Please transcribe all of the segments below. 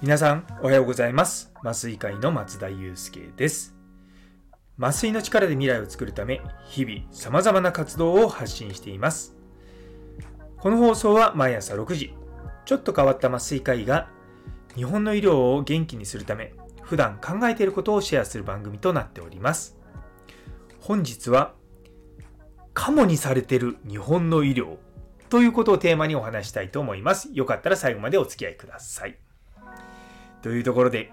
皆さんおはようございます。麻酔会の松田祐介です。麻酔の力で未来を作るため日々様々な活動を発信しています。この放送は毎朝6時ちょっと変わった麻酔科医が日本の医療を元気にするため普段考えていることをシェアする番組となっております。本日はカモにされてる日本の医療ということをテーマにお話したいと思いますよかったら最後までお付き合いくださいというところで、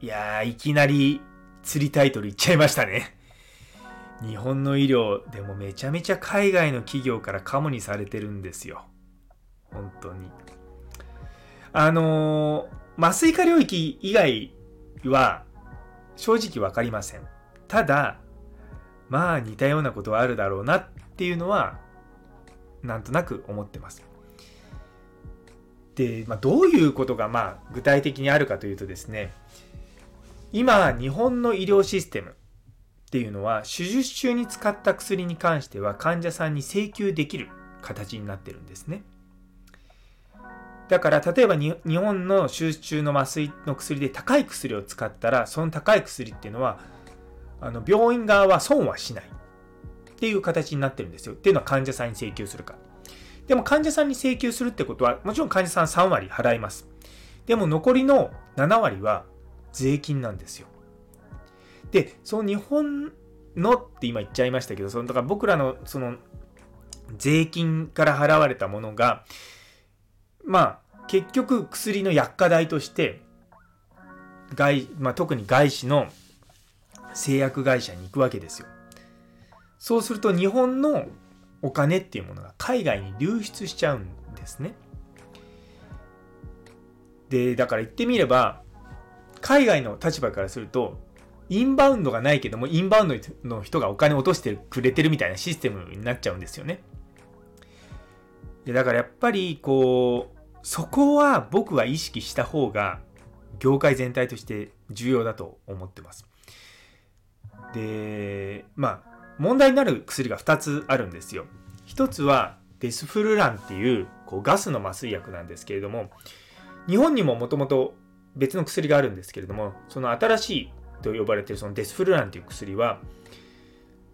いやー、いきなり釣りタイトルいっちゃいましたね。日本の医療でもめちゃめちゃ海外の企業からカモにされてるんですよ。本当に。あのー、麻酔科領域以外は正直わかりません。ただ、まあ似たようなことはあるだろうなっていうのはなんとなく思ってます。で、まあ、どういうことがまあ具体的にあるかというとですね今日本の医療システムっていうのは手術中に使った薬に関しては患者さんに請求できる形になってるんですねだから例えば日本の手術中の麻酔の薬で高い薬を使ったらその高い薬っていうのはあの病院側は損はしないっていう形になってるんですよっていうのは患者さんに請求するかでも患者さんに請求するってことは、もちろん患者さん3割払います。でも残りの7割は税金なんですよ。で、その日本のって今言っちゃいましたけど、そのだから僕らのその税金から払われたものが、まあ結局薬の薬価代として、外まあ、特に外資の製薬会社に行くわけですよ。そうすると日本のお金っていうものが海外に流出しちゃうんですね。で、だから言ってみれば、海外の立場からすると、インバウンドがないけども、インバウンドの人がお金を落としてくれてるみたいなシステムになっちゃうんですよね。でだからやっぱり、こう、そこは僕は意識した方が、業界全体として重要だと思ってます。で、まあ、問題になる薬が2つあるんですよ。1つはデスフルランっていうこうガスの麻酔薬なんですけれども、日本にももともと別の薬があるんですけれども、その新しいと呼ばれているそのデスフルランという薬は、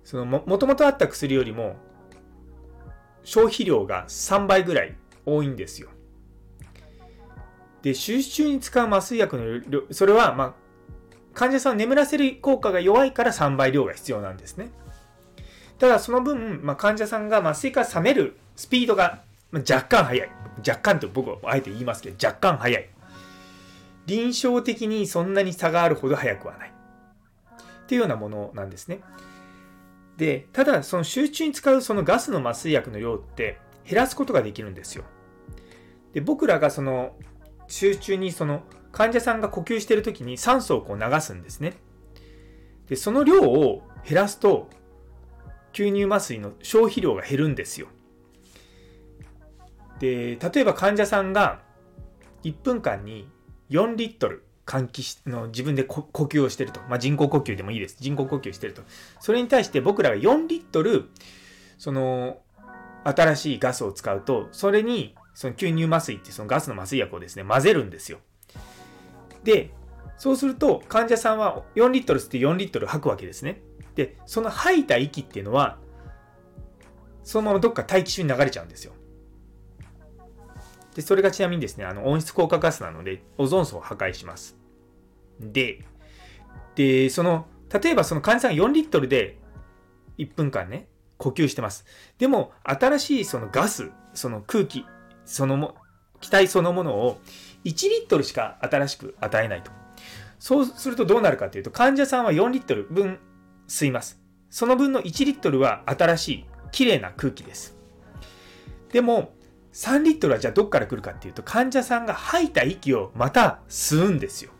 そのもともとあった薬よりも消費量が3倍ぐらい多いんですよ。で、手術中に使う麻酔薬の、それは、まあ、患者さんを眠らせる効果が弱いから3倍量が必要なんですね。ただその分、まあ、患者さんが麻酔から冷めるスピードが若干速い。若干と僕はあえて言いますけど、若干速い。臨床的にそんなに差があるほど速くはない。っていうようなものなんですね。で、ただその集中に使うそのガスの麻酔薬の量って減らすことができるんですよ。で、僕らがその集中にその患者さんが呼吸してる時に酸素をこう流すんですね。で、その量を減らすと吸入麻酔の消費量が減るんですよ。で、例えば患者さんが1分間に4リットル換気しの自分で呼吸をしてると。まあ、人工呼吸でもいいです。人工呼吸してると。それに対して僕らが4リットル、その、新しいガスを使うと、それに、その吸入麻酔ってそのガスの麻酔薬をですね、混ぜるんですよ。で、そうすると患者さんは4リットル吸って4リットル吐くわけですね。で、その吐いた息っていうのは、そのままどっか大気中に流れちゃうんですよ。で、それがちなみにですね、あの温室効果ガスなので、オゾン層を破壊します。で、で、その、例えばその患者さんが4リットルで1分間ね、呼吸してます。でも、新しいそのガス、その空気、そのも、気体そのものを1リットルしか新しく与えないと。そうするとどうなるかというと、患者さんは4リットル分吸います。その分の1リットルは新しい綺麗な空気です。でも、3リットルはじゃあどっから来るかっていうと、患者さんが吐いた息をまた吸うんですよ。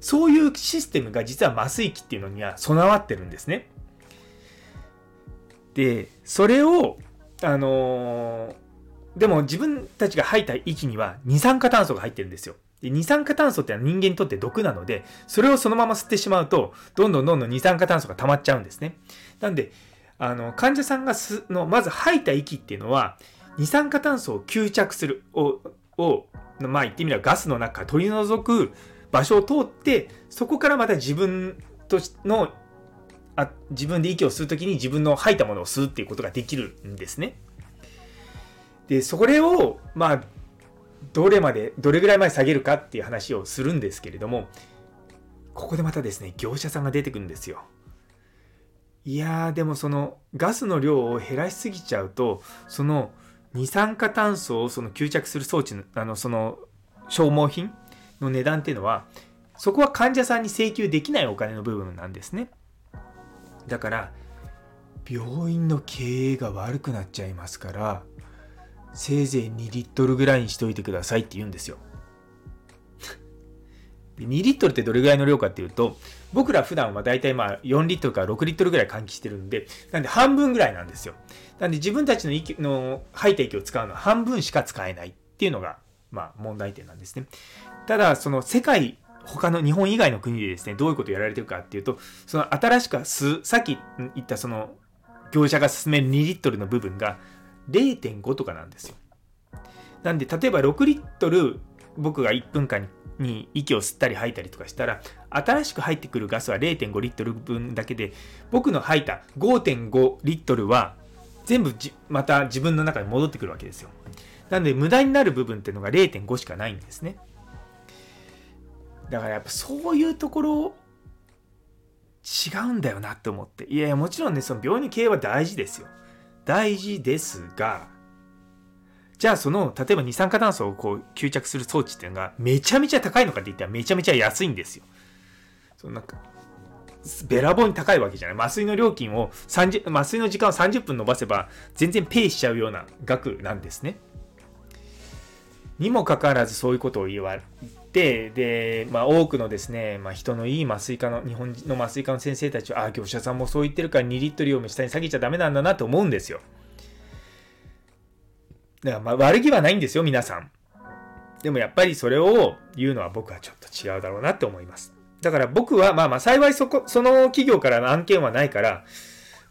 そういうシステムが実は麻酔器っていうのには備わってるんですね。で、それを、あのー、でも自分たちが吐いた息には二酸化炭素が入ってるんですよ。で二酸化炭素ってのは人間にとって毒なので、それをそのまま吸ってしまうと、どんどんどんどん二酸化炭素が溜まっちゃうんですね。なんで、あの、患者さんがすの、まず吐いた息っていうのは、二酸化炭素を吸着する、を、を、まあ言ってみればガスの中から取り除く場所を通って、そこからまた自分との、あ自分で息を吸うときに自分の吐いたものを吸うっていうことができるんですね。で、それを、まあ、どれまで、どれぐらいまで下げるかっていう話をするんですけれども、ここでまたですね、業者さんが出てくるんですよ。いやー、でもそのガスの量を減らしすぎちゃうと、その二酸化炭素をその吸着する装置の、あの、その消耗品の値段っていうのは、そこは患者さんに請求できないお金の部分なんですね。だから、病院の経営が悪くなっちゃいますから、せいぜい2リットルぐらいにしといてくださいって言うんですよ。2リットルってどれぐらいの量かっていうと、僕ら普段はだいたいまあ4リットルから6リットルぐらい換気してるんで、なんで半分ぐらいなんですよ。なんで自分たちの息の吐いた息を使うのは半分しか使えないっていうのが、まあ問題点なんですね。ただ、その世界、他の日本以外の国でですね、どういうことをやられてるかっていうと、その新しく吸う、さっき言ったその業者が進める2リットルの部分が0.5とかなんですよ。なんで、例えば6リットル僕が1分間に息を吸ったり吐いたりとかしたら、新しく入ってくるガスは0.5リットル分だけで、僕の吐いた5.5リットルは全部また自分の中に戻ってくるわけですよ。なので無駄になる部分っていうのが0.5しかないんですね。だからやっぱそういうところ違うんだよなって思って。いやいやもちろんね、その病院の経営は大事ですよ。大事ですが、じゃあその、例えば二酸化炭素をこう吸着する装置っていうのがめちゃめちゃ高いのかって言ったらめちゃめちゃ安いんですよ。そのなんか、べらぼうに高いわけじゃない。麻酔の料金を30、麻酔の時間を30分伸ばせば全然ペイしちゃうような額なんですね。にもかかわらずそういうことを言われて、で、まあ多くのですね、まあ人のいい麻酔科の、日本の麻酔科の先生たちは、ああ、業者さんもそう言ってるから2リットルを下に下げちゃダメなんだなと思うんですよ。だからまあ悪気はないんですよ、皆さん。でもやっぱりそれを言うのは僕はちょっと違うだろうなって思います。だから僕はまあまあ幸いそこ、その企業からの案件はないから、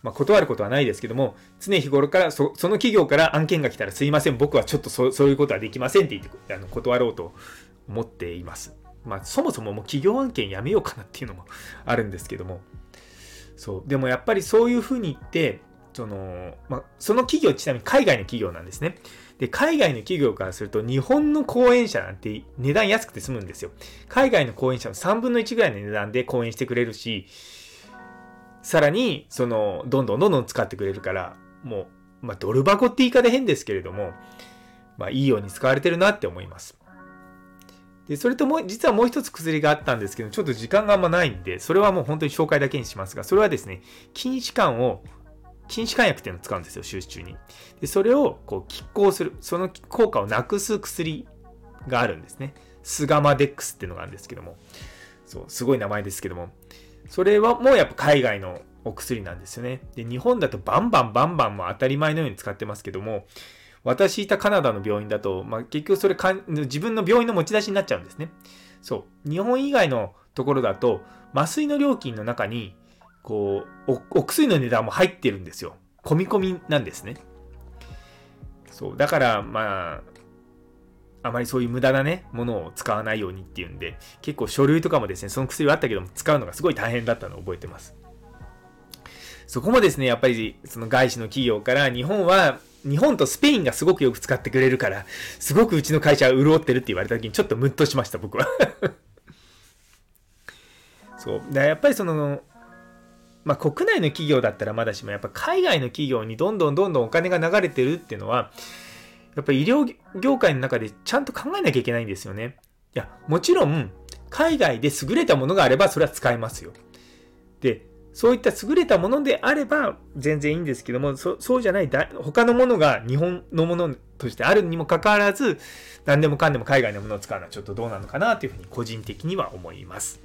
まあ、断ることはないですけども、常日頃からそその企業から案件が来たらすいません、僕はちょっとそそういうことはできませんって言ってあの断ろうと思っています。まあそもそももう企業案件やめようかなっていうのもあるんですけども。そう。でもやっぱりそういうふうに言って、その、まあ、その企業ちなみに海外の企業なんですね。で、海外の企業からすると日本の講演者なんて値段安くて済むんですよ。海外の講演者の3分の1ぐらいの値段で講演してくれるし、さらに、その、どんどんどんどん使ってくれるから、もう、まあ、ドル箱って言い方変ですけれども、まあ、いいように使われてるなって思います。で、それとも、実はもう一つ薬があったんですけど、ちょっと時間があんまないんで、それはもう本当に紹介だけにしますが、それはですね、筋弛緩を禁止肝薬っていうのを使うんですよ、手術中に。で、それをこう拮抗する、その効果をなくす薬があるんですね。スガマデックスっていうのがあるんですけども。そう、すごい名前ですけども。それはもうやっぱ海外のお薬なんですよね。で、日本だとバンバンバンバンも当たり前のように使ってますけども、私いたカナダの病院だと、まあ、結局それか自分の病院の持ち出しになっちゃうんですね。そう。日本以外のところだと、麻酔の料金の中に、こうお、お薬の値段も入ってるんですよ。込み込みなんですね。そう。だから、まあ、あまりそういう無駄なね、ものを使わないようにっていうんで、結構書類とかもですね、その薬はあったけども、使うのがすごい大変だったのを覚えてます。そこもですね、やっぱり、その外資の企業から日本は、日本とスペインがすごくよく使ってくれるから、すごくうちの会社は潤ってるって言われた時にちょっとムッとしました、僕は そう。だやっぱりその、まあ、国内の企業だったらまだしも、やっぱ海外の企業にどんどんどんどんお金が流れてるっていうのは、やっぱり医療業界の中でちゃんと考えなきゃいけないんですよね。いや、もちろん、海外で優れたものがあれば、それは使えますよ。で、そういった優れたものであれば全然いいんですけども、そそうじゃないだ他のものが日本のものとしてあるにもかかわらず、何でもかんでも海外のものを使うのはちょっとどうなのかなというふうに個人的には思います。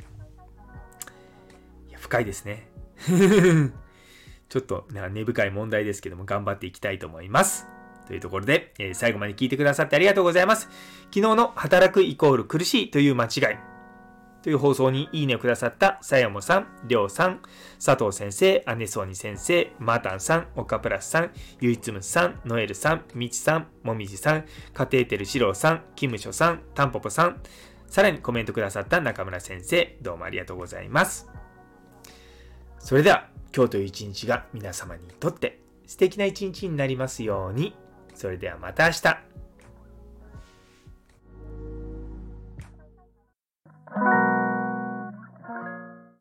いや深いですね。ちょっと根深い問題ですけども頑張っていきたいと思います。というところで、えー、最後まで聞いてくださってありがとうございます。昨日の働くイコール苦しいという間違い。という放送にいいねをくださったさやもさん、りょうさん、佐藤先生、姉そうに先生、マータンさん、岡プラスさん、ゆいつむさん、ノエルさん、みちさん、もみじさん、カテーテルしろうさん、キムショさん、タンポポさん、さらにコメントくださった中村先生、どうもありがとうございます。それでは、今日という一日が皆様にとって素敵な一日になりますように。それではまた明日。